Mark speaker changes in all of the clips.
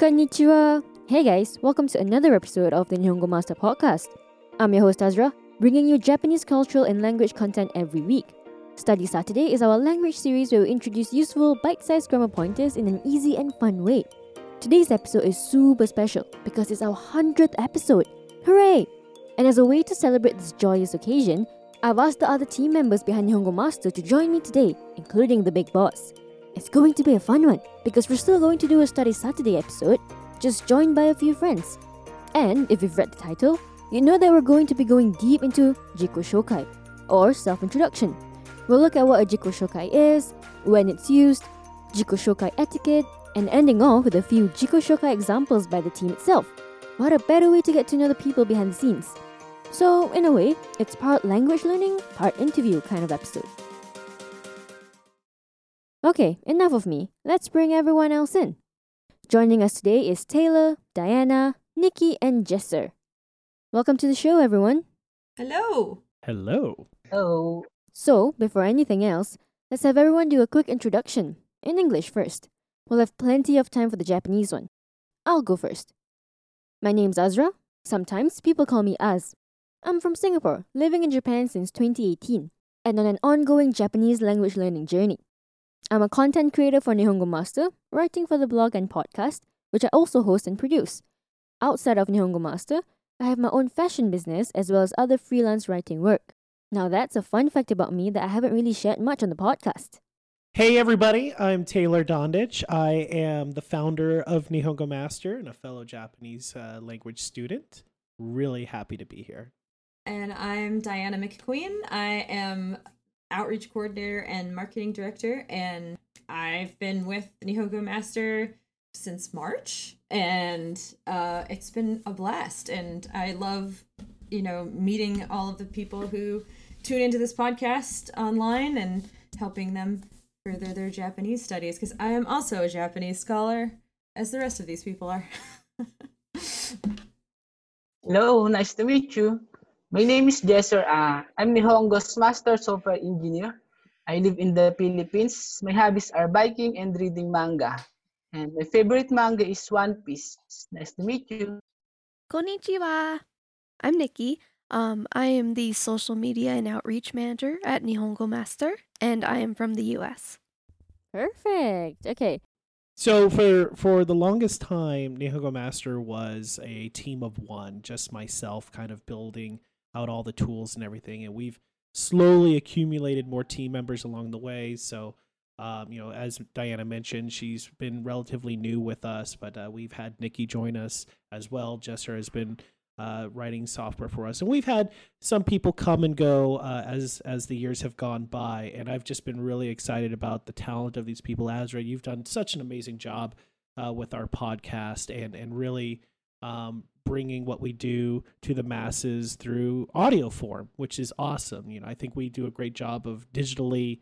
Speaker 1: Konnichiwa! Hey guys, welcome to another episode of the Nihongo Master Podcast. I'm your host Azra, bringing you Japanese cultural and language content every week. Study Saturday is our language series where we introduce useful, bite sized grammar pointers in an easy and fun way. Today's episode is super special because it's our 100th episode. Hooray! And as a way to celebrate this joyous occasion, I've asked the other team members behind Nihongo Master to join me today, including the big boss. It's going to be a fun one because we're still going to do a Study Saturday episode, just joined by a few friends. And if you've read the title, you know that we're going to be going deep into Jiko Shokai, or self introduction. We'll look at what a Jiko Shokai is, when it's used, Jiko Shokai etiquette, and ending off with a few Jiko Shokai examples by the team itself. What a better way to get to know the people behind the scenes. So, in a way, it's part language learning, part interview kind of episode. Okay, enough of me. Let's bring everyone else in. Joining us today is Taylor, Diana, Nikki, and Jesser. Welcome to the show, everyone.
Speaker 2: Hello.
Speaker 3: Hello.
Speaker 4: Oh,
Speaker 1: So, before anything else, let's have everyone do a quick introduction. In English first. We'll have plenty of time for the Japanese one. I'll go first. My name's Azra. Sometimes people call me Az. I'm from Singapore, living in Japan since 2018, and on an ongoing Japanese language learning journey. I'm a content creator for Nihongo Master, writing for the blog and podcast, which I also host and produce. Outside of Nihongo Master, I have my own fashion business as well as other freelance writing work. Now, that's a fun fact about me that I haven't really shared much on the podcast.
Speaker 3: Hey, everybody. I'm Taylor Dondich. I am the founder of Nihongo Master and a fellow Japanese uh, language student. Really happy to be here.
Speaker 2: And I'm Diana McQueen. I am outreach coordinator and marketing director, and I've been with Nihongo Master since March, and uh, it's been a blast. And I love, you know, meeting all of the people who tune into this podcast online and helping them further their Japanese studies because I am also a Japanese scholar, as the rest of these people are.
Speaker 4: hello, nice to meet you. My name is Jesser. Uh, I'm Nihongo's Master Software Engineer. I live in the Philippines. My hobbies are biking and reading manga. And my favorite manga is One Piece. Nice to meet you.
Speaker 5: Konnichiwa. I'm Nikki. Um, I am the social media and outreach manager at Nihongo Master, and I am from the US.
Speaker 1: Perfect. Okay.
Speaker 3: So for for the longest time, Nihongo Master was a team of one, just myself kind of building out all the tools and everything. And we've slowly accumulated more team members along the way. So um, you know, as Diana mentioned, she's been relatively new with us, but uh, we've had Nikki join us as well. Jesser has been uh, writing software for us, and we've had some people come and go uh, as as the years have gone by. And I've just been really excited about the talent of these people. Azra, you've done such an amazing job uh, with our podcast, and and really um, bringing what we do to the masses through audio form, which is awesome. You know, I think we do a great job of digitally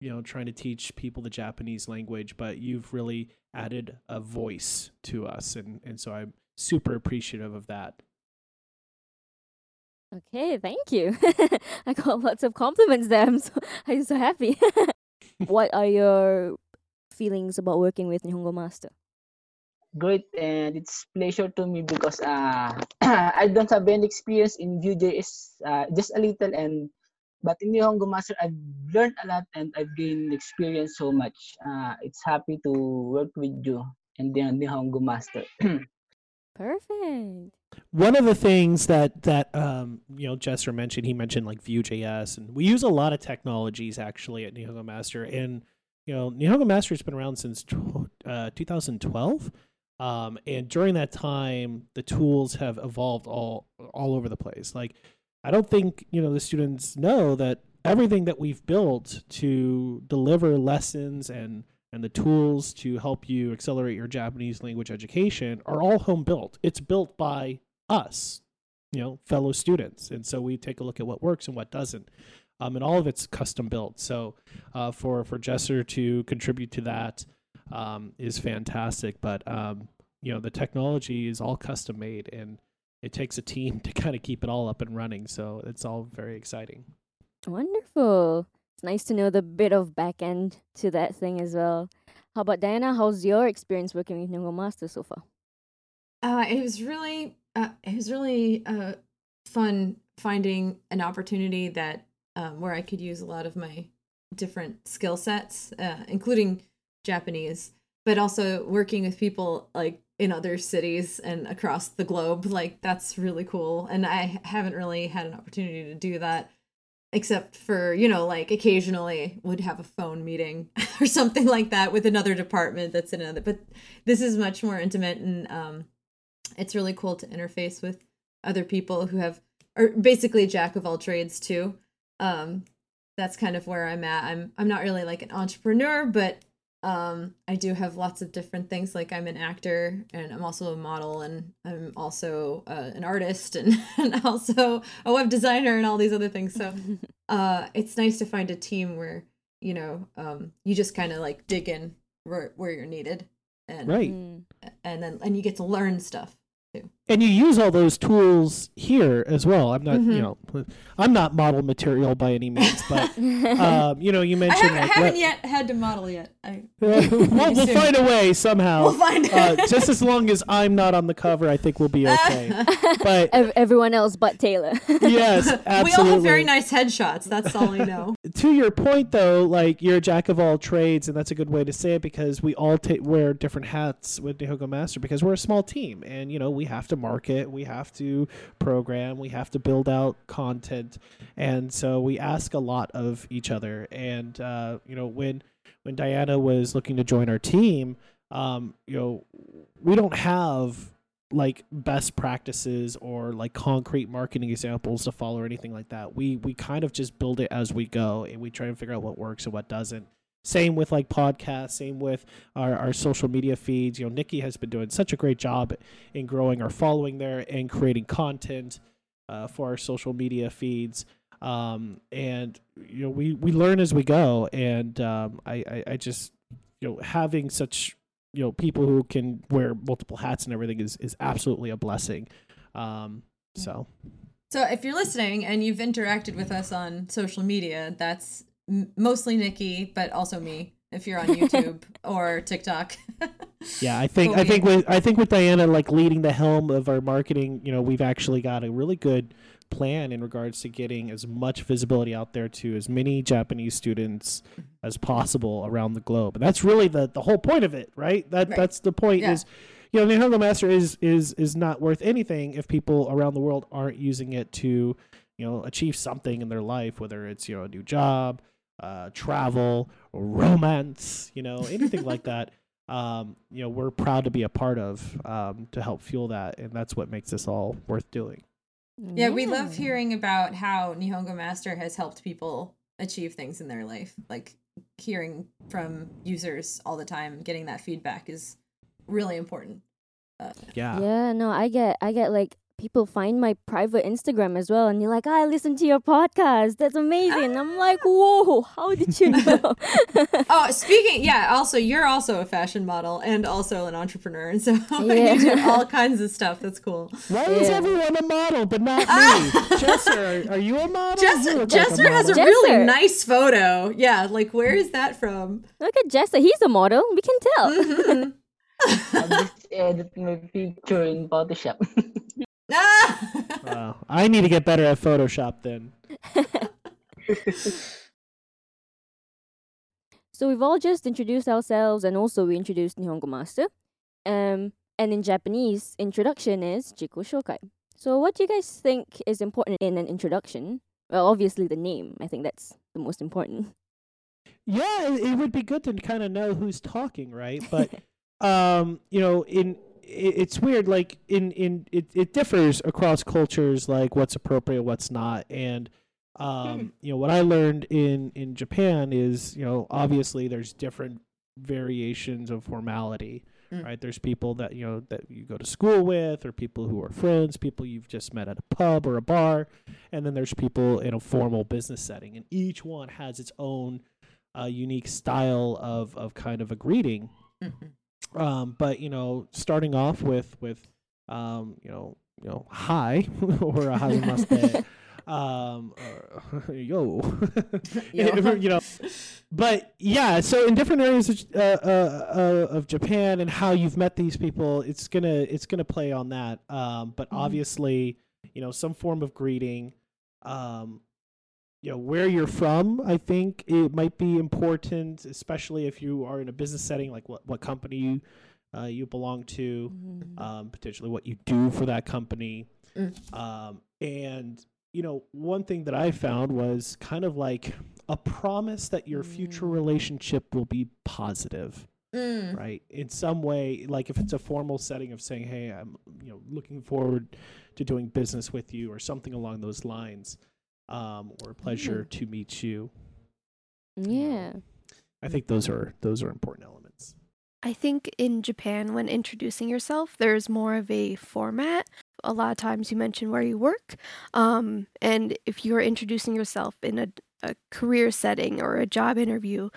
Speaker 3: you know trying to teach people the japanese language but you've really added a voice to us and and so i'm super appreciative of that
Speaker 1: Okay, thank you. I got lots of compliments there. I'm so, I'm so happy. what are your feelings about working with Nihongo Master?
Speaker 4: Great, and it's pleasure to me because uh, I don't have any experience in Vue.js, uh, just a little, and but in Nihongo Master, I've learned a lot and I've gained experience so much. Uh, it's happy to work with you and the Nihongo Master.
Speaker 1: Perfect.
Speaker 3: one of the things that that um you know Jesser mentioned he mentioned like Vue.js and we use a lot of technologies actually at Nihongo Master and you know Nihongo Master has been around since uh, 2012 um and during that time the tools have evolved all all over the place like I don't think you know the students know that everything that we've built to deliver lessons and and the tools to help you accelerate your Japanese language education are all home built. It's built by us, you know, fellow students, and so we take a look at what works and what doesn't. Um, and all of it's custom built. So uh, for for Jesser to contribute to that um, is fantastic. But um, you know, the technology is all custom made, and it takes a team to kind of keep it all up and running. So it's all very exciting.
Speaker 1: Wonderful. It's nice to know the bit of back end to that thing as well. How about Diana? How's your experience working with Nihongo Master so far?
Speaker 2: Uh, it was really, uh, it was really uh, fun finding an opportunity that um, where I could use a lot of my different skill sets, uh, including Japanese, but also working with people like in other cities and across the globe. Like that's really cool, and I haven't really had an opportunity to do that except for you know like occasionally would have a phone meeting or something like that with another department that's in another but this is much more intimate and um it's really cool to interface with other people who have or basically jack of all trades too um that's kind of where i'm at i'm i'm not really like an entrepreneur but um i do have lots of different things like i'm an actor and i'm also a model and i'm also uh, an artist and, and also a web designer and all these other things so uh it's nice to find a team where you know um you just kind of like dig in where, where you're needed and
Speaker 3: Right.
Speaker 1: Mm.
Speaker 2: and then and you get to learn stuff
Speaker 3: and you use all those tools here as well. I'm not,
Speaker 2: Mhm.
Speaker 3: you know, I'm not model material by any means, but um, you know, you
Speaker 2: i
Speaker 3: mentioned
Speaker 2: haven't,
Speaker 3: like
Speaker 2: haven't yet had to model yet i
Speaker 3: we'll, we'll find a way somehow.
Speaker 2: we'll find
Speaker 3: uh, just as long as I'm not on the cover, I think we'll be okay. But
Speaker 1: everyone else but Taylor.
Speaker 3: yes, absolutely.
Speaker 2: we all have very nice headshots that's all I know
Speaker 3: to your point though, like you're a jack of all trades, and that's a good way to say it because we all ta- wear different hats with Nihongo Master because we're a small team, and you know we have to market, we have to program, we have to build out content, and so we ask a lot of each other. And uh, you know when when Diana was looking to join our team, um, you know we don't have like best practices or like concrete marketing examples to follow or anything like that. We we kind of just build it as we go and we try and figure out what works and what doesn't. Same with like podcasts, same with our, our social media feeds. You know, Nikki has been doing such a great job in growing our following there and creating content uh, for our social media feeds. Um, and you know, we, we learn as we go. And um, I, I, I just you know having such you know people who can wear multiple hats and everything is is absolutely a blessing. Um, so
Speaker 2: So if you're listening and you've interacted with us on social media, that's m- mostly Nikki, but also me. If you're on YouTube or TikTok,
Speaker 3: yeah, I think I think with I think with Diana like leading the helm of our marketing, you know, we've actually got a really good plan in regards to getting as much visibility out there to as many Japanese students mm-hmm. as possible around the globe. And that's really the the whole point of it, right? That
Speaker 2: Right.
Speaker 3: that's the point
Speaker 2: Yeah.
Speaker 3: is you know, Nihongo Master is is is not worth anything if people around the world aren't using it to, you know, achieve something in their life, whether it's, you know, a new job, uh, travel, romance, you know, anything like that. Um, you know, we're proud to be a part of um, to help fuel that, and that's what makes this all worth doing.
Speaker 2: yeah, we love hearing about how Nihongo Master has helped people achieve things in their life. Like hearing from users all the time, getting that feedback is really important. Uh,
Speaker 3: Yeah.
Speaker 1: Yeah, no, I get I get like people find my private Instagram as well and you're like, I listen to your podcast. That's amazing. I'm like, whoa, how did you know?
Speaker 2: oh, speaking, yeah. Also, you're also a fashion model and also an entrepreneur, and so
Speaker 1: Yeah.
Speaker 2: you do all kinds of stuff. That's cool.
Speaker 3: Why is everyone a model but not me? Jesser, are, are you a model? You
Speaker 2: Jester,
Speaker 3: like a
Speaker 2: Jester has a really
Speaker 1: Jester.
Speaker 2: nice photo. Yeah, like where is that from?
Speaker 1: Look at Jesser, he's a model. We can tell.
Speaker 2: Mhm.
Speaker 4: I'm just editing my picture in Photoshop.
Speaker 2: Ah!
Speaker 3: Wow. I need to get better at Photoshop then.
Speaker 1: So we've all just introduced ourselves and also we introduced Nihongo Master. Um, and in Japanese, introduction is Jiko Shokai. So what do you guys think is important in an introduction? Well, obviously the name. I think that's the most important.
Speaker 3: Yeah, it, it would be good to kind of know who's talking, right? But um, you know, in it, it's weird. Like in in it, it differs across cultures, like what's appropriate, what's not, and um, you know, what I learned in in Japan is, you know, obviously there's different variations of formality.
Speaker 2: Mm.
Speaker 3: Right, there's people that you know that you go to school with, or people who are friends, people you've just met at a pub or a bar, and then there's people in a formal business setting, and each one has its own uh, unique style of of kind of a greeting.
Speaker 2: Mhm.
Speaker 3: Um, but you know, starting off with with um, you know you know hi or a hazimaste, um, or, yo,
Speaker 2: Yo.
Speaker 3: you know, but yeah, so in different areas of, uh, uh, uh, of Japan and how you've met these people, it's gonna it's gonna play on that. Um, but
Speaker 2: Mhm.
Speaker 3: obviously, you know, some form of greeting. Um, you know where you're from. I think it might be important, especially if you are in a business setting, like what what company you uh, you belong to,
Speaker 1: Mhm.
Speaker 3: um, potentially what you do for that company.
Speaker 2: Mm.
Speaker 3: Um, and you know, one thing that I found was kind of like a promise that your future
Speaker 1: Mm.
Speaker 3: relationship will be positive,
Speaker 2: Mm.
Speaker 3: right? In some way, like if it's a formal setting of saying, "Hey, I'm you know looking forward to doing business with you," or something along those lines, um, or a pleasure to meet you.
Speaker 1: Yeah.
Speaker 3: I think those are those are important elements.
Speaker 5: I think in Japan, when introducing yourself, there's more of a format. A lot of times you mention where you work. Um, and if you're introducing yourself in a, a career setting or a job interview,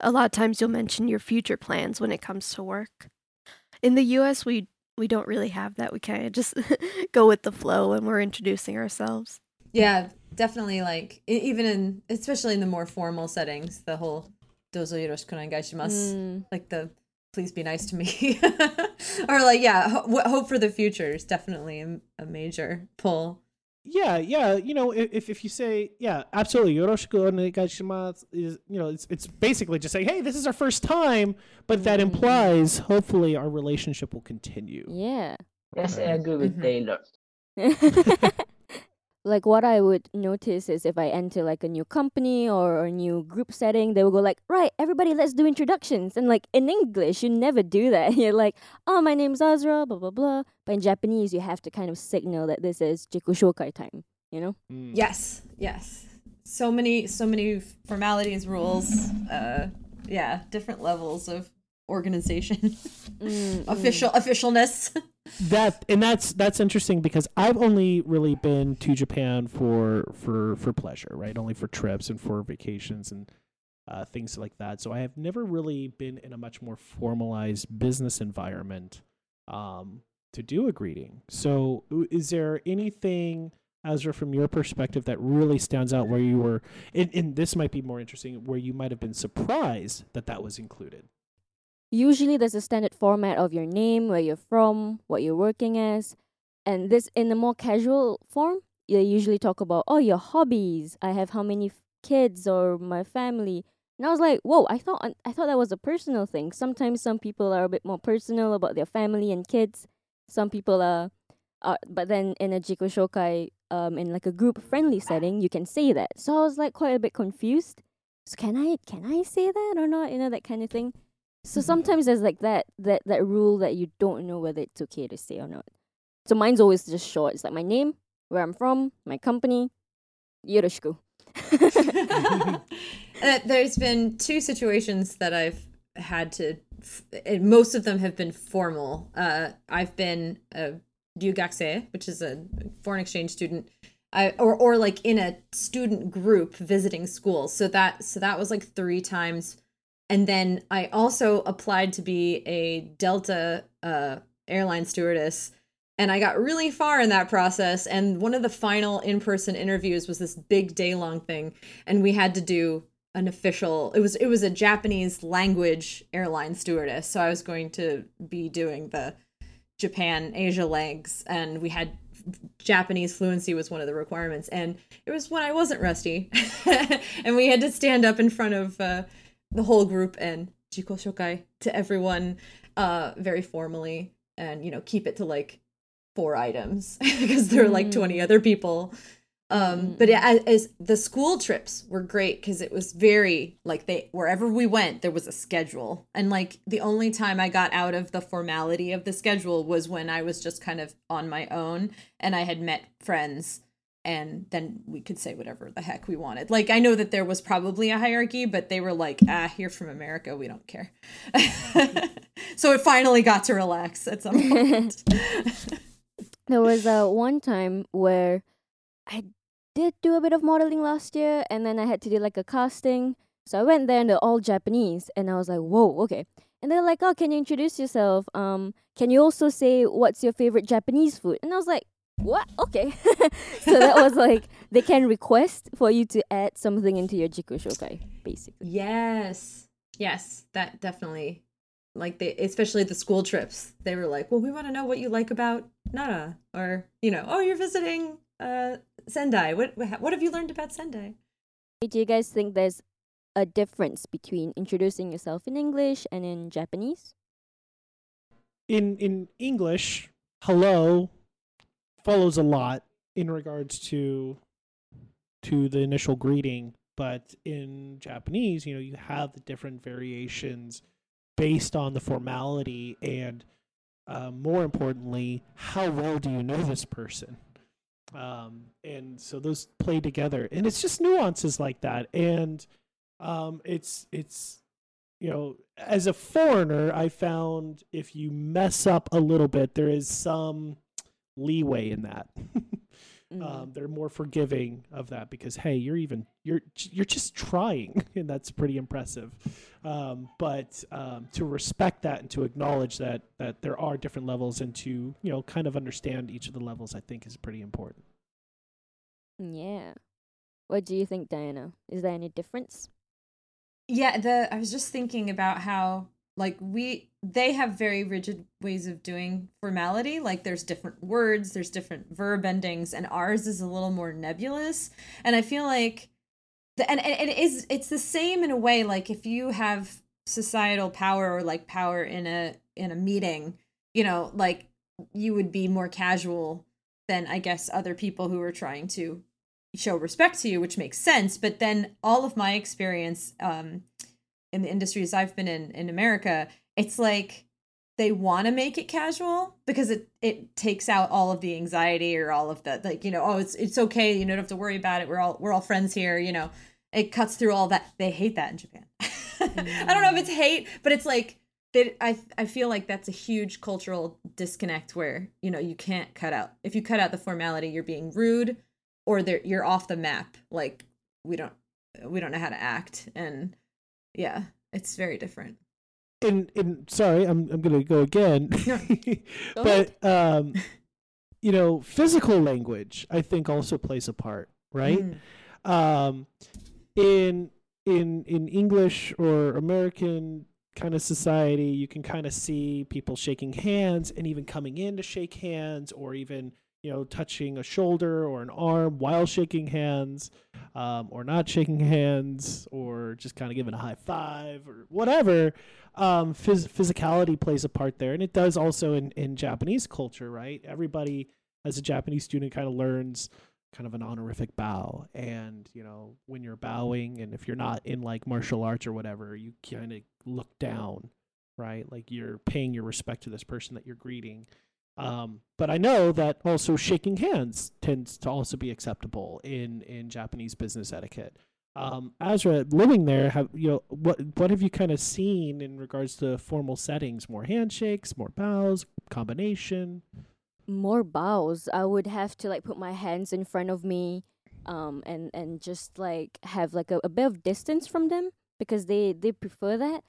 Speaker 5: a lot of times you'll mention your future plans when it comes to work. In the US, we, we don't really have that. We kind of just go with the flow when we're introducing ourselves.
Speaker 2: Yeah, definitely. Like even in, especially in the more formal settings, the whole "dozo yoroshiku onegaishimasu,"
Speaker 1: Mm.
Speaker 2: like the "please be nice to me," or like yeah, ho- hope for the future is definitely a, a major pull.
Speaker 3: Yeah, yeah. You know, if if you say, yeah, absolutely, yoroshiku onegaishimasu is, you know, it's it's basically just saying, hey, this is our first time, but that
Speaker 1: Mm.
Speaker 3: implies hopefully our relationship will continue.
Speaker 1: Yeah.
Speaker 4: Yes, I agree with
Speaker 2: Mhm.
Speaker 4: Taylor.
Speaker 1: like what I would notice is if I enter like a new company or a new group setting, they will go like, right, everybody, let's do introductions. And like in English, you never do that. You're like, oh, my name's Azra, blah blah blah. But in Japanese, you have to kind of signal that this is jiko shokai time. You know?
Speaker 3: Mm.
Speaker 2: Yes, yes. So many, so many formalities, rules. Uh, yeah, different levels of organization,
Speaker 1: Mm, mm.
Speaker 2: official officialness.
Speaker 3: that and that's that's interesting because I've only really been to Japan for for for pleasure, right? Only for trips and for vacations and uh, things like that. So I have never really been in a much more formalized business environment um, to do a greeting. So is there anything? Azra, from your perspective, that really stands out where you were, and, and this might be more interesting, where you might have been surprised that that was included.
Speaker 1: Usually, there's a standard format of your name, where you're from, what you're working as, and this in a more casual form. They usually talk about oh your hobbies. I have how many f- kids or my family. And I was like, whoa! I thought I thought that was a personal thing. Sometimes some people are a bit more personal about their family and kids. Some people are, are but then in a jiko shokai, um, in like a group friendly setting, you can say that. So I was like quite a bit confused. So can I can I say that or not? You know that kind of thing. So sometimes there's like that that that rule that you don't know whether it's okay to say or not. So mine's always just short. It's like my name, where I'm from, my company, yoroshiku.
Speaker 2: uh, there's been two situations that I've had to. f- and most of them have been formal. Uh, I've been a ryugakusei, which is a foreign exchange student, I, or or like in a student group visiting schools. So that so that was like three times, and then I also applied to be a Delta uh, airline stewardess. And I got really far in that process. And one of the final in person interviews was this big day long thing. And we had to do an official it was it was a Japanese language airline stewardess. So I was going to be doing the Japan Asia legs and we had Japanese fluency was one of the requirements and it was when I wasn't rusty and we had to stand up in front of uh, the whole group and jiko shokai to everyone uh very formally and you know keep it to like four items because there were like 20
Speaker 1: Mm.
Speaker 2: other people um but
Speaker 1: Mm.
Speaker 2: as, as the school trips were great because it was very like they wherever we went there was a schedule and like the only time i got out of the formality of the schedule was when i was just kind of on my own and i had met friends and then we could say whatever the heck we wanted like i know that there was probably a hierarchy but they were like ah you're from america we don't care so it finally got to relax at some point
Speaker 1: There was uh, one time where I did do a bit of modeling last year, and then I had to do like a casting. So I went there, and they're all Japanese, and I was like, "Whoa, okay." And they're like, "Oh, can you introduce yourself? Um, can you also say what's your favorite Japanese food?" And I was like, what? Okay. so that was like they can request for you to add something into your Jiko Shokai, basically.
Speaker 2: Yes. Yes, that definitely. Like they, especially the school trips, they were like, "Well, we want to know what you like about Nara," or you know, "Oh, you're visiting uh Sendai. What what have you learned about Sendai?"
Speaker 1: Do you guys think there's a difference between introducing yourself in English and in Japanese?
Speaker 3: In in English, hello follows a lot in regards to to the initial greeting, but in Japanese, you know, you have the different variations based on the formality and uh, more importantly, how well do you know this person? Um, and so those play together, and it's just nuances like that, and um, it's it's you know, as a foreigner, I found if you mess up a little bit, there is some leeway in that.
Speaker 1: Mm.
Speaker 3: um, they're more forgiving of that because hey, you're even you're you're just trying, and that's pretty impressive. Um, but um, to respect that and to acknowledge that that there are different levels and to you know kind of understand each of the levels, I think is pretty important.
Speaker 1: Yeah. What do you think, Diana? Is there any difference?
Speaker 2: Yeah, the I was just thinking about how like we they have very rigid ways of doing formality. Like there's different words there's different verb endings and ours is a little more nebulous. And i feel like the, and, and it is it's the same in a way like if you have societal power or like power in a in a meeting you know like you would be more casual than i guess other people who are trying to show respect to you which makes sense. But then all of my experience um in the industries I've been in in America, it's like they want to make it casual because it it takes out all of the anxiety or all of the like you know oh it's it's okay you don't have to worry about it we're all we're all friends here you know? It cuts through all that they hate that in Japan. I don't know if it's mm. hate but it's like they, I I feel like that's a huge cultural disconnect where you know you can't cut out if you cut out the formality you're being rude or you're off the map like we don't we don't know how to act and yeah, it's very different.
Speaker 3: And and sorry, I'm I'm gonna go again.
Speaker 1: Go
Speaker 3: but um you know, physical language I think also plays a part, right?
Speaker 2: Mm.
Speaker 3: Um in in in English or American kind of society, you can kind of see people shaking hands and even coming in to shake hands or even you know, touching a shoulder or an arm while shaking hands, um, or not shaking hands, or just kind of giving a high five or whatever. Um, phys- physicality plays a part there, and it does also in, in Japanese culture, right? Everybody, as a Japanese student, kind of learns kind of an honorific bow, and you know, when you're bowing, and if you're not in like martial arts or whatever, you kind of look down, right? Like you're paying your respect to this person that you're greeting. Um, but I know that also shaking hands tends to also be acceptable in, in Japanese business etiquette. Um, Azra, living there, have you know what what have you kind of seen in regards to formal settings? More handshakes, more bows, combination.
Speaker 1: More bows. I would have to like put my hands in front of me, um, and and just like have like a, a bit of distance from them because they they prefer that.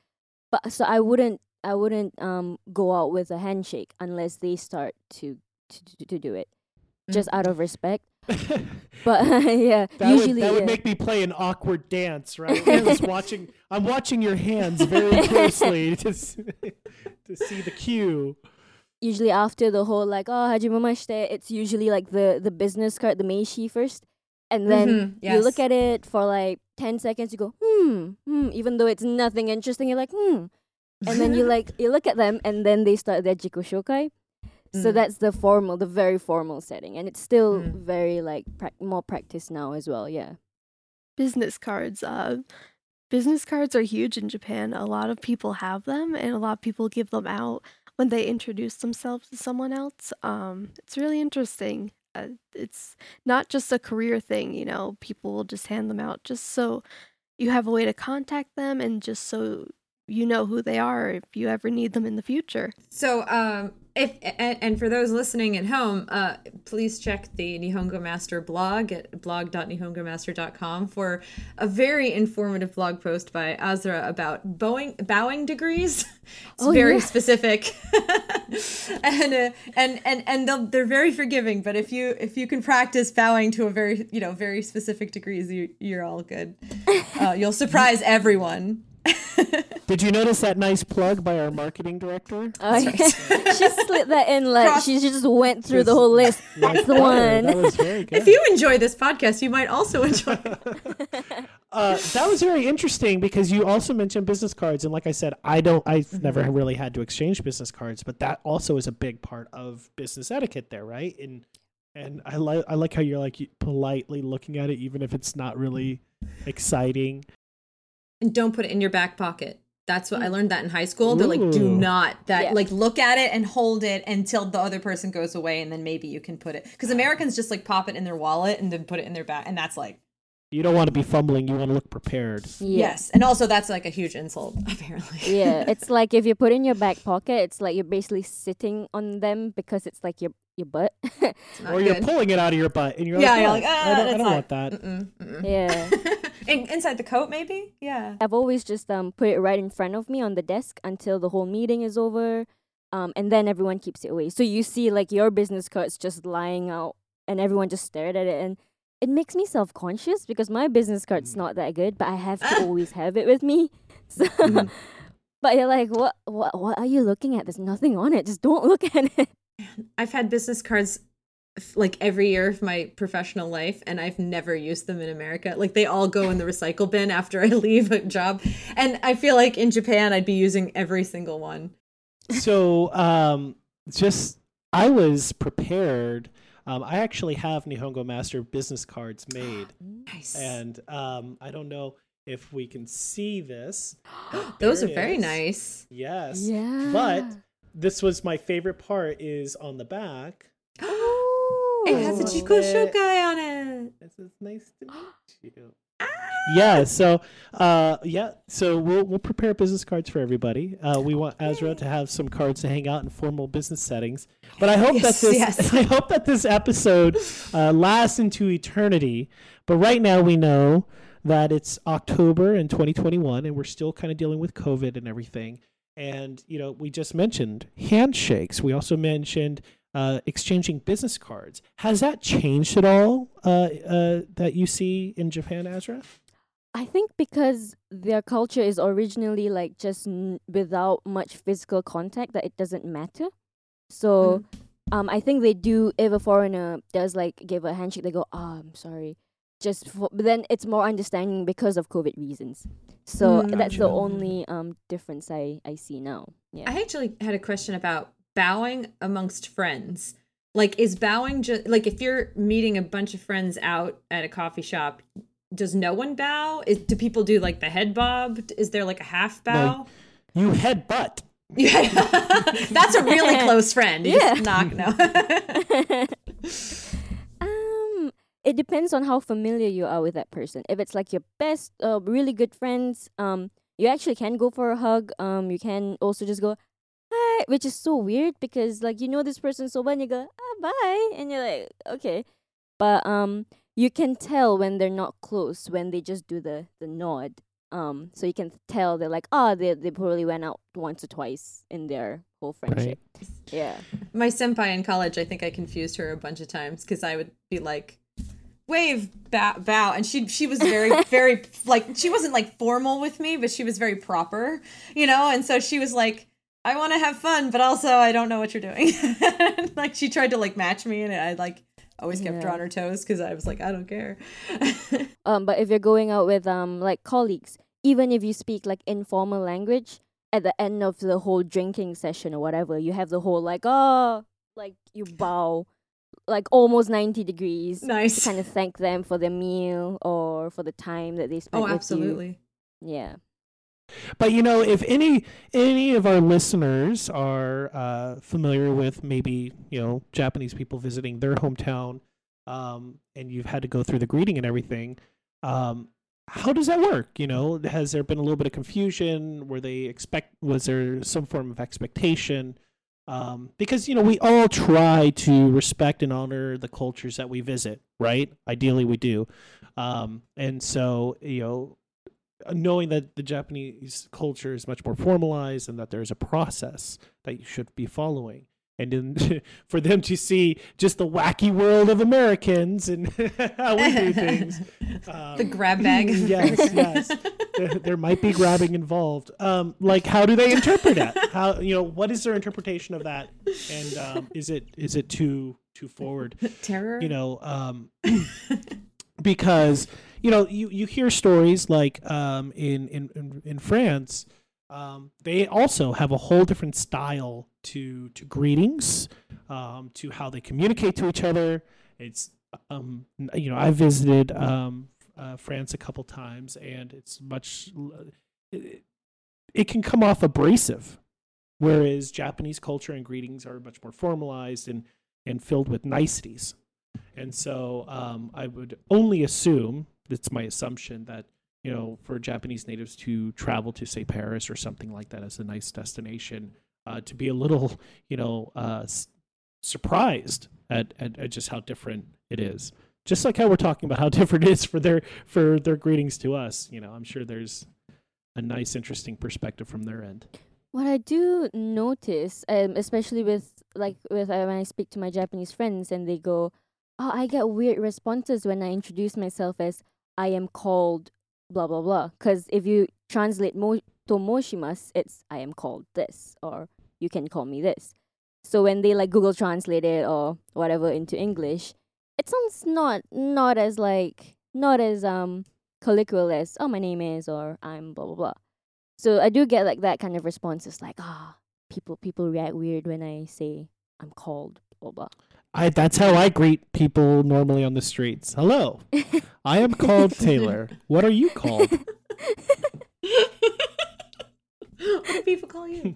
Speaker 1: But so I wouldn't I wouldn't um go out with a handshake unless they start to to, to do it, just out of respect. But yeah,
Speaker 3: That
Speaker 1: usually
Speaker 3: would that would
Speaker 1: yeah.
Speaker 3: make me play an awkward dance, right? I'm just watching. I'm watching your hands very closely to to see the cue.
Speaker 1: usually after the whole like oh hajimemashite, it's usually like the the business card, the meishi first, and then
Speaker 2: Mhm,
Speaker 1: you look at it for like ten seconds. You go hmm hmm, even though it's nothing interesting. You're like hmm, and then you like you look at them, and then they start their jiko shokai. So
Speaker 2: Mm.
Speaker 1: that's the formal, the very formal setting, and it's still
Speaker 2: Mm.
Speaker 1: very like prac more practice now as well. Yeah.
Speaker 5: business cards. Uh, business cards are huge in Japan. A lot of people have them, and a lot of people give them out when they introduce themselves to someone else. Um, it's really interesting. Uh, it's not just a career thing, you know. People will just hand them out just so you have a way to contact them, and just so you know who they are if you ever need them in the future.
Speaker 2: So, um, if and, and for those listening at home, uh, please check the Nihongo Master blog at blog.nihongomaster.com for a very informative blog post by Azra about bowing bowing degrees. It's
Speaker 1: Oh,
Speaker 2: very
Speaker 1: yeah.
Speaker 2: specific, and uh, and and and they're very forgiving. But if you if you can practice bowing to a very you know very specific degrees, you you're all good. Uh, you'll surprise everyone.
Speaker 3: Did you notice that nice plug by our marketing director?
Speaker 1: Oh, yeah. she slid that in like
Speaker 2: Cross-
Speaker 1: she just went through the whole list.
Speaker 3: Like
Speaker 1: That's the
Speaker 3: butter. That was very good.
Speaker 2: If you enjoy this podcast, you might also enjoy.
Speaker 3: uh, that was very interesting because you also mentioned business cards, and like I said, I don't, I've
Speaker 2: Mm-hmm.
Speaker 3: never really had to exchange business cards, but that also is a big part of business etiquette there, right? And and I like I like how you're like politely looking at it, even if it's not really exciting.
Speaker 2: And don't put it in your back pocket. That's what I mm. learned that in high school. They're like, do not that
Speaker 1: Yeah.
Speaker 2: like look at it and hold it until the other person goes away, and then maybe you can put it. Because Americans just like pop it in their wallet and then put it in their back, and that's like
Speaker 3: You don't want to be fumbling. You want to look prepared.
Speaker 1: Yeah.
Speaker 2: yes, and also that's like a huge insult apparently.
Speaker 1: yeah, it's like if you put in your back pocket, it's like you're basically sitting on them because it's like your your butt.
Speaker 2: It's not
Speaker 3: or you're
Speaker 2: good.
Speaker 3: pulling it out of your butt, and you're
Speaker 2: yeah,
Speaker 3: like,
Speaker 2: you're
Speaker 3: "Oh,
Speaker 2: like, ah,
Speaker 3: I don't, I don't
Speaker 2: not-
Speaker 3: want that.
Speaker 2: Mm-mm, mm-mm.
Speaker 1: yeah.
Speaker 2: In, inside the coat, maybe. Yeah.
Speaker 1: I've always just um put it right in front of me on the desk until the whole meeting is over. Um and then everyone keeps it away. So you see like your business cards just lying out and everyone just stared at it and it makes me self conscious because my business card's not that good, but I have to always have it with me. So but you're like, what what what are you looking at? There's nothing on it. Just don't look at it.
Speaker 2: I've had business cards like every year of my professional life and I've never used them in America. Like they all go in the recycle bin after I leave a job. And I feel like in Japan I'd be using every single one.
Speaker 3: so um just i was prepared um i actually have nihongo master business cards made
Speaker 2: Nice.
Speaker 3: and um i don't know if we can see this
Speaker 2: Those are very nice.
Speaker 3: yes
Speaker 1: Yeah.
Speaker 3: but this was my favorite part is on the back Oh,
Speaker 2: It has a. Jiko Shokai on it.
Speaker 3: it says nice to meet you yeah so uh yeah so we'll we'll prepare business cards for everybody. Uh we want azra to have some cards to hang out in formal business settings. But i hope
Speaker 2: Yes,
Speaker 3: that this
Speaker 2: yes.
Speaker 3: i hope that this episode uh, lasts into eternity. But right now we know that it's october in 2021 and we're still kind of dealing with covid and everything. And you know we just mentioned handshakes. We also mentioned uh, exchanging business cards has that changed at all uh, uh, that you see in japan azra
Speaker 1: I think because their culture is originally like just n- without much physical contact that it doesn't matter. So um I think they do if a foreigner does like give a handshake they go, "Oh, I'm sorry." Just for, but then it's more understanding because of COVID reasons. So
Speaker 2: Mm.
Speaker 1: that's the only um difference I I see now. Yeah.
Speaker 2: I actually had a question about bowing amongst friends. Like, is bowing just like if you're meeting a bunch of friends out at a coffee shop, does no one bow? Is, do people do like the head bob? Is there like a half bow?
Speaker 3: you headbutt
Speaker 2: Yeah, that's a really close friend. You
Speaker 1: Yeah.
Speaker 2: just knock no.
Speaker 1: um, it depends on how familiar you are with that person. If it's like your best, uh, really good friends, um, you actually can go for a hug. Um, you can also just go, hi, which is so weird because like you know this person so well, and you go, ah, bye, and you're like, okay, but um, you can tell when they're not close when they just do the the nod. Um, so you can tell they're like, oh, they they probably went out once or twice in their whole friendship. Yeah.
Speaker 2: My senpai in college, I think I confused her a bunch of times because I would be like, wave, bow, bow, and she she was very very like she wasn't like formal with me, but she was very proper, you know. And so she was like, I want to have fun, but also I don't know what you're doing. like she tried to like match me, and I like always kept her
Speaker 1: Yeah.
Speaker 2: on her toes because I was like, I don't care.
Speaker 1: um but if you're going out with um like colleagues even if you speak like informal language at the end of the whole drinking session or whatever you have the whole like oh like you bow like almost 90 degrees
Speaker 2: nice.
Speaker 1: to kind of thank them for their meal or for the time that they spent
Speaker 2: oh, absolutely.
Speaker 1: you yeah
Speaker 3: But you know, if any any of our listeners are uh, familiar with maybe you know Japanese people visiting their hometown, um, and you've had to go through the greeting and everything, um, how does that work? You know, has there been a little bit of confusion? Were they expect? Was there some form of expectation? Um, because you know we all try to respect and honor the cultures that we visit, right? Ideally, we do, um, and so you know, knowing that the Japanese culture is much more formalized and that there's a process that you should be following, and in, for them to see just the wacky world of Americans and how we do things. Um,
Speaker 2: the grab bag.
Speaker 3: yes, yes. There, there might be grabbing involved. Um, like, how do they interpret it? How you know what is their interpretation of that? And um, is it is it too too forward?
Speaker 2: Terror.
Speaker 3: You know, um, because you know you, you hear stories like um, in, in in France. Um, they also have a whole different style to to greetings, um, to how they communicate to each other. It's um, you know I visited um, uh, France a couple times, and it's much it, it can come off abrasive, whereas Japanese culture and greetings are much more formalized and and filled with niceties. And so um, I would only assume it's my assumption that you know for Japanese natives to travel to say Paris or something like that as a nice destination uh, to be a little you know uh, s- surprised at, at, at just how different it is. Just like how we're talking about how different it is for their for their greetings to us. You know, I'm sure there's a nice, interesting perspective from their end.
Speaker 1: What I do notice, um, especially with like with uh, when I speak to my Japanese friends and they go, "Oh, I get weird responses when I introduce myself as I am called blah blah blah." Because if you translate mo tomoshimasu, it's I am called this, or you can call me this. So when they like Google Translate it or whatever into English, it sounds not not as like not as um colloquial as oh my name is or I'm blah blah blah. So I do get like that kind of responses like ah people people react weird when I say I'm called blah blah.
Speaker 3: I that's how I greet people normally on the streets. Hello, I am called Taylor. What are you called?
Speaker 2: what do people call you?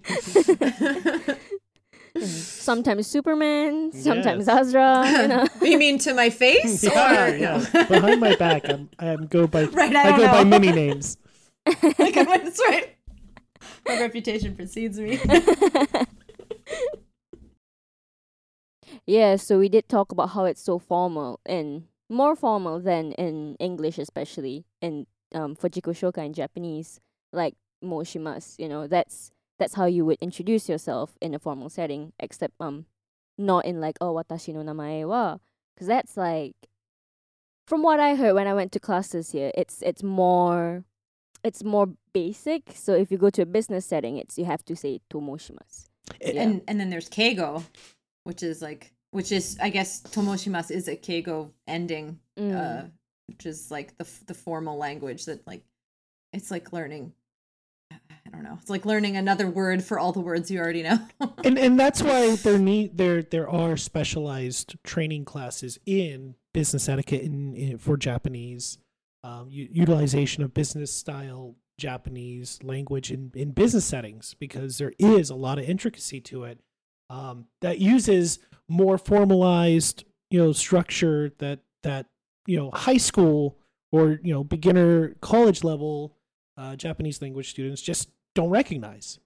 Speaker 1: sometimes Superman, sometimes
Speaker 3: Yes.
Speaker 1: Azra. You know.
Speaker 2: you mean to my face?
Speaker 3: yeah,
Speaker 2: or
Speaker 3: yeah. Behind my back, I'm I am go by
Speaker 2: Right, I
Speaker 3: I,
Speaker 2: don't
Speaker 3: go by many names.
Speaker 2: Like, that's right. My reputation precedes me.
Speaker 1: Yeah, so we did talk about how it's so formal and more formal than in English, especially in um for Shoka in Japanese, like moshimasu. You know, that's that's how you would introduce yourself in a formal setting, except um not in like oh watashi no namae wa, because that's like from what I heard when I went to classes here, it's it's more it's more basic. So if you go to a business setting, it's you have to say tomoshimasu. Yeah.
Speaker 2: And and then there's Keigo, which is like which is I guess Tomoshimasu is a Keigo ending,
Speaker 1: Mm.
Speaker 2: uh, which is like the the formal language that like it's like learning. I don't know. It's like learning another word for all the words you already know.
Speaker 3: and and that's why there need there there are specialized training classes in business etiquette in, in for Japanese um, u- utilization of business style Japanese language in in business settings because there is a lot of intricacy to it um, that uses more formalized you know structure that that you know high school or you know beginner college level uh, Japanese language students just don't recognize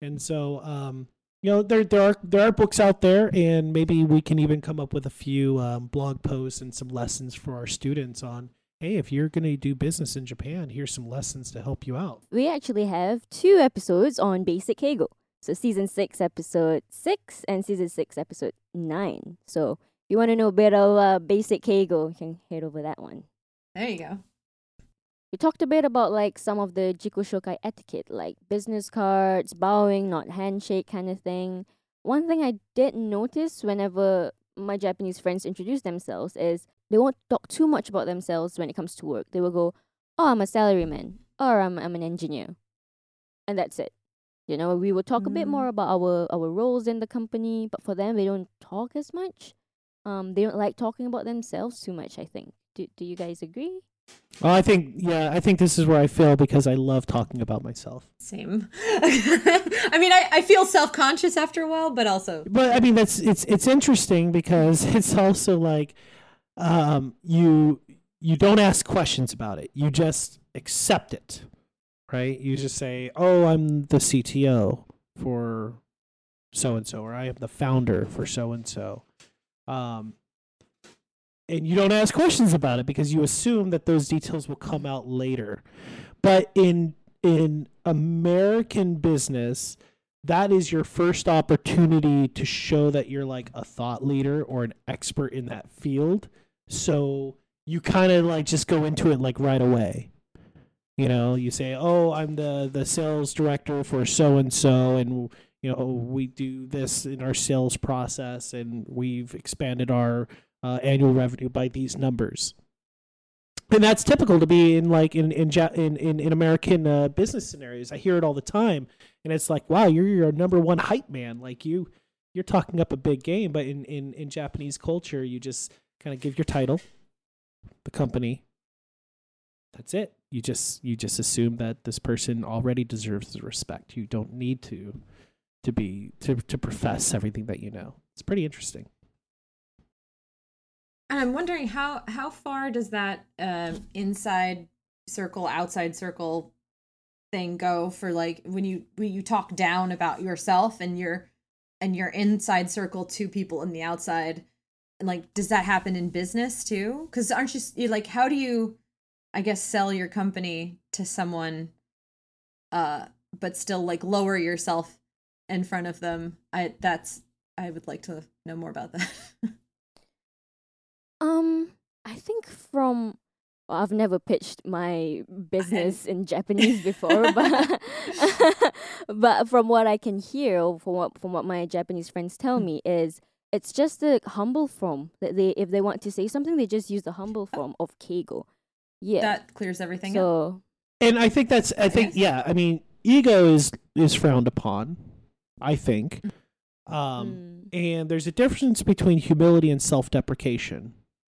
Speaker 3: and so um, you know there there are there are books out there and maybe we can even come up with a few um, blog posts and some lessons for our students on hey if you're going to do business in japan here's some lessons to help you out
Speaker 1: we actually have two episodes on basic Keigo. So season six, episode six, and season six, episode nine. So if you want to know a bit of uh, basic Keigo, you can head over that one.
Speaker 2: there you go.
Speaker 1: We talked a bit about like some of the Jiko Shokai etiquette, like business cards, bowing, not handshake kind of thing. One thing I did notice whenever my Japanese friends introduce themselves is they won't talk too much about themselves when it comes to work. They will go, "Oh, I'm a salaryman," or "I'm I'm an engineer," and that's it. You know, we will talk a bit
Speaker 2: Mm.
Speaker 1: more about our our roles in the company, but for them, they don't talk as much. Um, they don't like talking about themselves too much. I think. Do Do you guys agree?
Speaker 3: well i think yeah i think this is where i fail because i love talking about myself
Speaker 2: Same. I mean, I, I feel self conscious after a while, but also
Speaker 3: but i mean that's it's it's interesting because it's also like um you you don't ask questions about it. You just accept it, right? You just say, "Oh, I'm the CTO for so and so," or "I am the founder for so and so," um, and you don't ask questions about it because you assume that those details will come out later. But in in American business, that is your first opportunity to show that you're like a thought leader or an expert in that field. So you kind of like just go into it like right away. You know, you say, "Oh, I'm the the sales director for so and so and you know, we do this in our sales process and we've expanded our uh, annual revenue by these numbers." and that's typical to be in like in in in in, in American uh, business scenarios. I hear it all the time, and it's like, wow, you're your number one hype man. Like you, you're talking up a big game. But in in in Japanese culture, you just kind of give your title, the company. That's it. You just you just assume that this person already deserves the respect. You don't need to to be to to profess everything that you know. It's pretty interesting.
Speaker 2: And I'm wondering how how far does that um, inside circle, outside circle thing go for like when you when you talk down about yourself and your and your inside circle to people in the outside and like does that happen in business too because aren't you like how do you i guess sell your company to someone uh but still like lower yourself in front of them i that's i would like to know more about that
Speaker 1: Um, I think from well, I've never pitched my business in Japanese before, but but from what I can hear, or from what from what my Japanese friends tell
Speaker 2: Mm.
Speaker 1: me, is it's just the humble form that they if they want to say something, they just use the humble form of keigo. Yeah.
Speaker 2: that clears everything up
Speaker 1: so
Speaker 3: And I think that's I think yeah, I mean ego is is frowned upon, I think. Um
Speaker 1: mm,
Speaker 3: and there's a difference between humility and self-deprecation,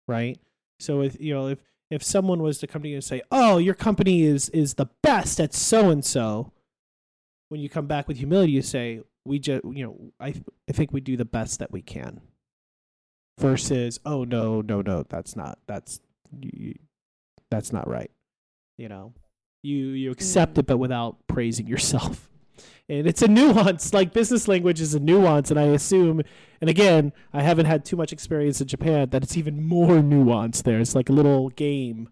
Speaker 3: right? So if you know if if someone was to come to you and say, "Oh, your company is is the best at so and so," when you come back with humility, you say, "We just you know I I think we do the best that we can." Versus, "Oh no, no, no, that's not that's you, that's not right." You know, you you accept
Speaker 1: Mm.
Speaker 3: it, but without praising yourself. And it's a nuance, like business language is a nuance, and I assume and again, I haven't had too much experience in Japan that it's even more nuanced there. It's like a little game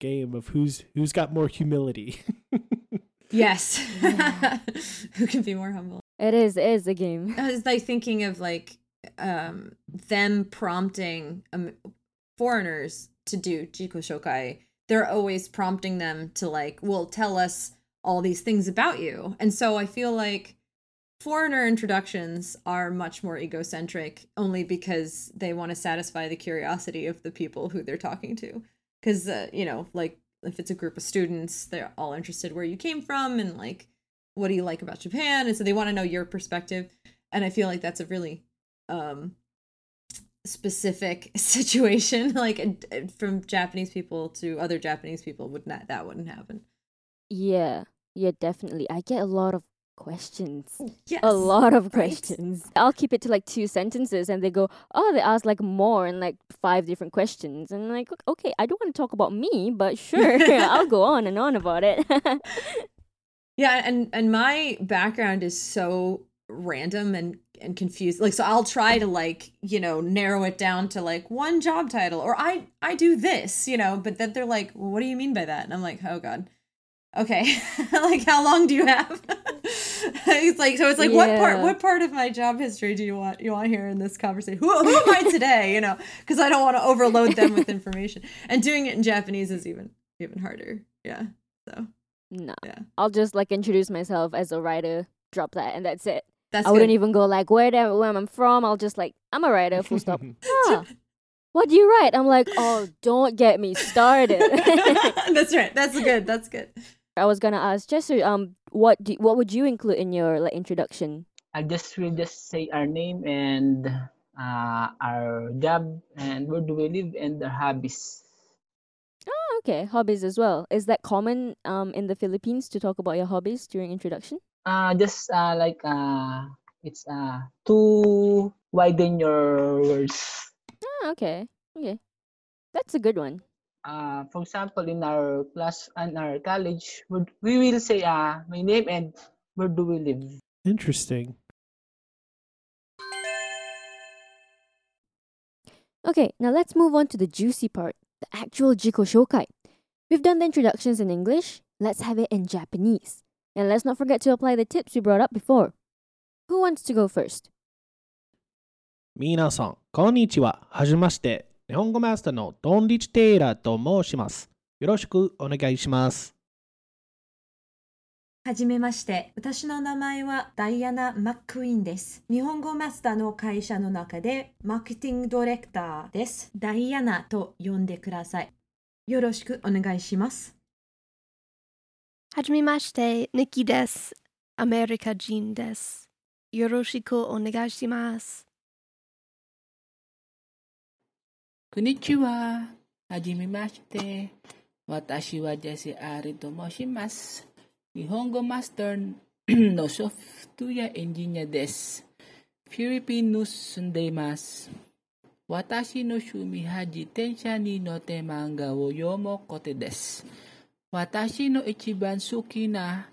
Speaker 3: game of who's who's got more humility.
Speaker 2: yes who can be more humble
Speaker 1: it is it is a game.
Speaker 2: I was like thinking of like um them prompting um, foreigners to do jiko shokai. They're always prompting them to like, well, tell us all these things about you. And so I feel like foreigner introductions are much more egocentric only because they want to satisfy the curiosity of the people who they're talking to. Cuz uh, you know, like if it's a group of students, they're all interested where you came from and like what do you like about Japan? And so they want to know your perspective. And I feel like that's a really um specific situation like from Japanese people to other Japanese people would not that wouldn't happen.
Speaker 1: Yeah. Yeah, definitely. I get a lot of questions.
Speaker 2: Yes.
Speaker 1: a lot of
Speaker 2: right?
Speaker 1: questions. I'll keep it to like two sentences and they go, oh, they ask like more and like five different questions. And I'm like, "Ok- okay, I don't want to talk about me, but sure, I'll go on and on about it.
Speaker 2: Yeah, and and my background is so random and and confused. Like so I'll try to like, you know, narrow it down to like one job title or I I do this, you know, but then they're like, well, "What do you mean by that?" And I'm like, "Oh god." Okay. like how long do you have? it's like so it's like what part what part of my job history do you want you want to hear in this conversation? Who who am I today, you know? Cuz I don't want to overload them with information. And doing it in Japanese is even even harder. Yeah. So,
Speaker 1: nah.
Speaker 2: Yeah.
Speaker 1: I'll just like introduce myself as a writer, drop that, and that's it.
Speaker 2: That's
Speaker 1: I wouldn't even go like where, the, where I'm from. I'll just like, I'm a writer, full stop. Huh. What do you write? I'm like, oh, don't get me started.
Speaker 2: that's right. That's good. That's good.
Speaker 1: I was gonna ask Jesser, um, what do, what would you include in your like introduction?
Speaker 4: I just will just say our name and uh, our job and where do we live and our hobbies.
Speaker 1: Oh, okay, hobbies as well. Is that common um in the Philippines to talk about your hobbies during introduction?
Speaker 4: Uh, just uh, like uh, it's uh, to widen your words.
Speaker 1: Ah, okay, okay, that's a good one.
Speaker 4: uh, for example, in our class and our college, we will say uh, my name and where do we live.
Speaker 3: Interesting.
Speaker 1: Okay, now let's move on to the juicy part, the actual Jiko Shokai. We've done the introductions in English, let's have it in Japanese. And let's not forget to apply the tips we brought up before. Who wants to go first?
Speaker 3: 皆さん、こんにちは。はじめまして。日本語マスターのドンリチ・テイラーと申します。よろしくお願いします。
Speaker 2: はじめまして。私の名前はダイアナ・マックウィンです。日本語マスターの会社の中でマーケティングディレクターです。ダイアナと呼んでください。よろしくお願いします。
Speaker 5: はじめまして、ニキです。アメリカ人です。よろしくお願いします。
Speaker 6: こんにちは。はじめまして。私はジェシアリと申します。日本語マスターのソフトウェアエンジニアです。フィリピンに住んでいます。私の趣味は自転車に乗って漫画を読むことです。私の一番好きな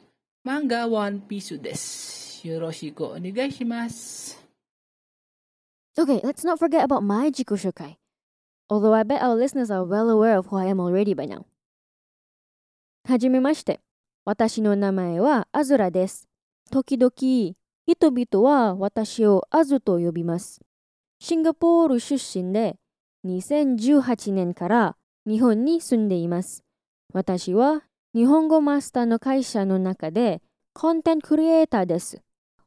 Speaker 6: 漫画ワンピースです。よろしくお願いします。
Speaker 1: Okay, let's not forget about my Jiko Shokai. Although I bet our listeners are well aware of who I am already by now. はじめまして。私の名前はアズラです。時々、人々は私をアズと呼びます。シンガポール出身で、2018年から日本に住んでいます。私は日本語マスターの会社の中でコンテンツクリエイターです。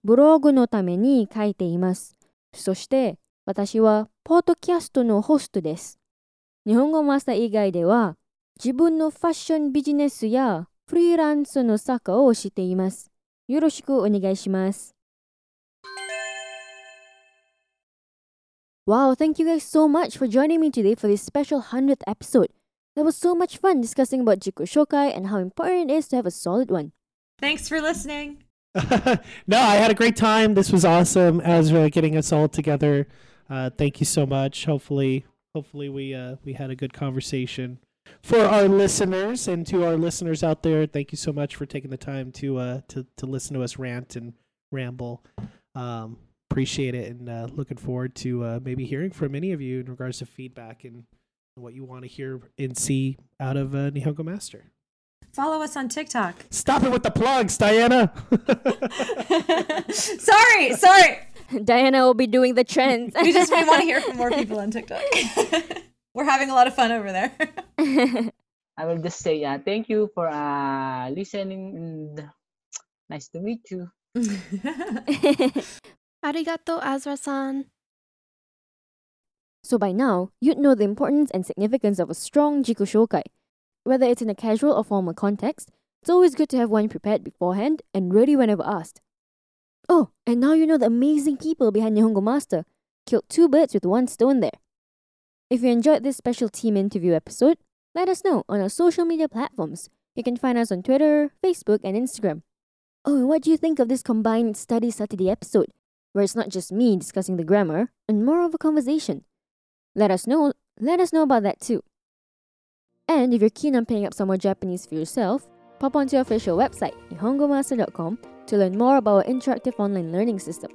Speaker 1: ブログのために書いています。そして私はポッドキャストのホストです。日本語マスター以外では自分のファッションビジネスやフリーランスの作家をしています。よろしくお願いします。Wow, thank you guys so much for joining me today for this special 100th episode. That was so much fun discussing about Jiko Shokai and how important it is to have a solid one.
Speaker 2: Thanks for listening.
Speaker 3: no, I had a great time. This was awesome. Azra getting us all together. Uh, thank you so much. Hopefully, hopefully we uh, we had a good conversation. For our listeners and to our listeners out there, thank you so much for taking the time to uh, to to listen to us rant and ramble. Um, appreciate it and uh, looking forward to uh, maybe hearing from any of you in regards to feedback and what you want to hear and see out of uh, Nihongo Master.
Speaker 2: Follow us on TikTok.
Speaker 3: Stop it with the plugs, Diana.
Speaker 2: sorry, sorry.
Speaker 1: Diana will be doing the trends.
Speaker 2: we just want to hear from more people on TikTok. We're having a lot of fun over there.
Speaker 4: I will just say uh, thank you for uh, listening and nice to meet you.
Speaker 5: Arigato, Azra-san.
Speaker 1: So by now, you'd know the importance and significance of a strong Jiko Shokai. Whether it's in a casual or formal context, it's always good to have one prepared beforehand and ready whenever asked. Oh, and now you know the amazing people behind Nihongo Master. Killed two birds with one stone there. If you enjoyed this special team interview episode, let us know on our social media platforms. You can find us on Twitter, Facebook, and Instagram. Oh, and what do you think of this combined Study Saturday episode, where it's not just me discussing the grammar and more of a conversation? Let us know. Let us know about that too. And if you're keen on picking up some more Japanese for yourself, pop onto our official website, nihongomaster.com, to learn more about our interactive online learning system.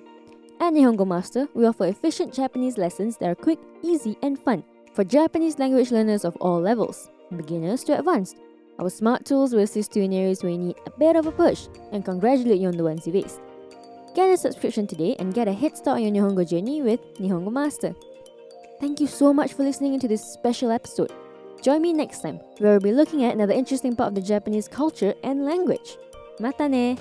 Speaker 1: At Nihongo Master, we offer efficient Japanese lessons that are quick, easy, and fun for Japanese language learners of all levels, beginners to advanced. Our smart tools will assist you in areas where you need a bit of a push and congratulate you on the ones you've aced. Get a subscription today and get a head start on your Nihongo journey with Nihongo Master. Thank you so much for listening to this special episode. Join me next time, where we'll be looking at another interesting part of the Japanese culture and language. Mata ne!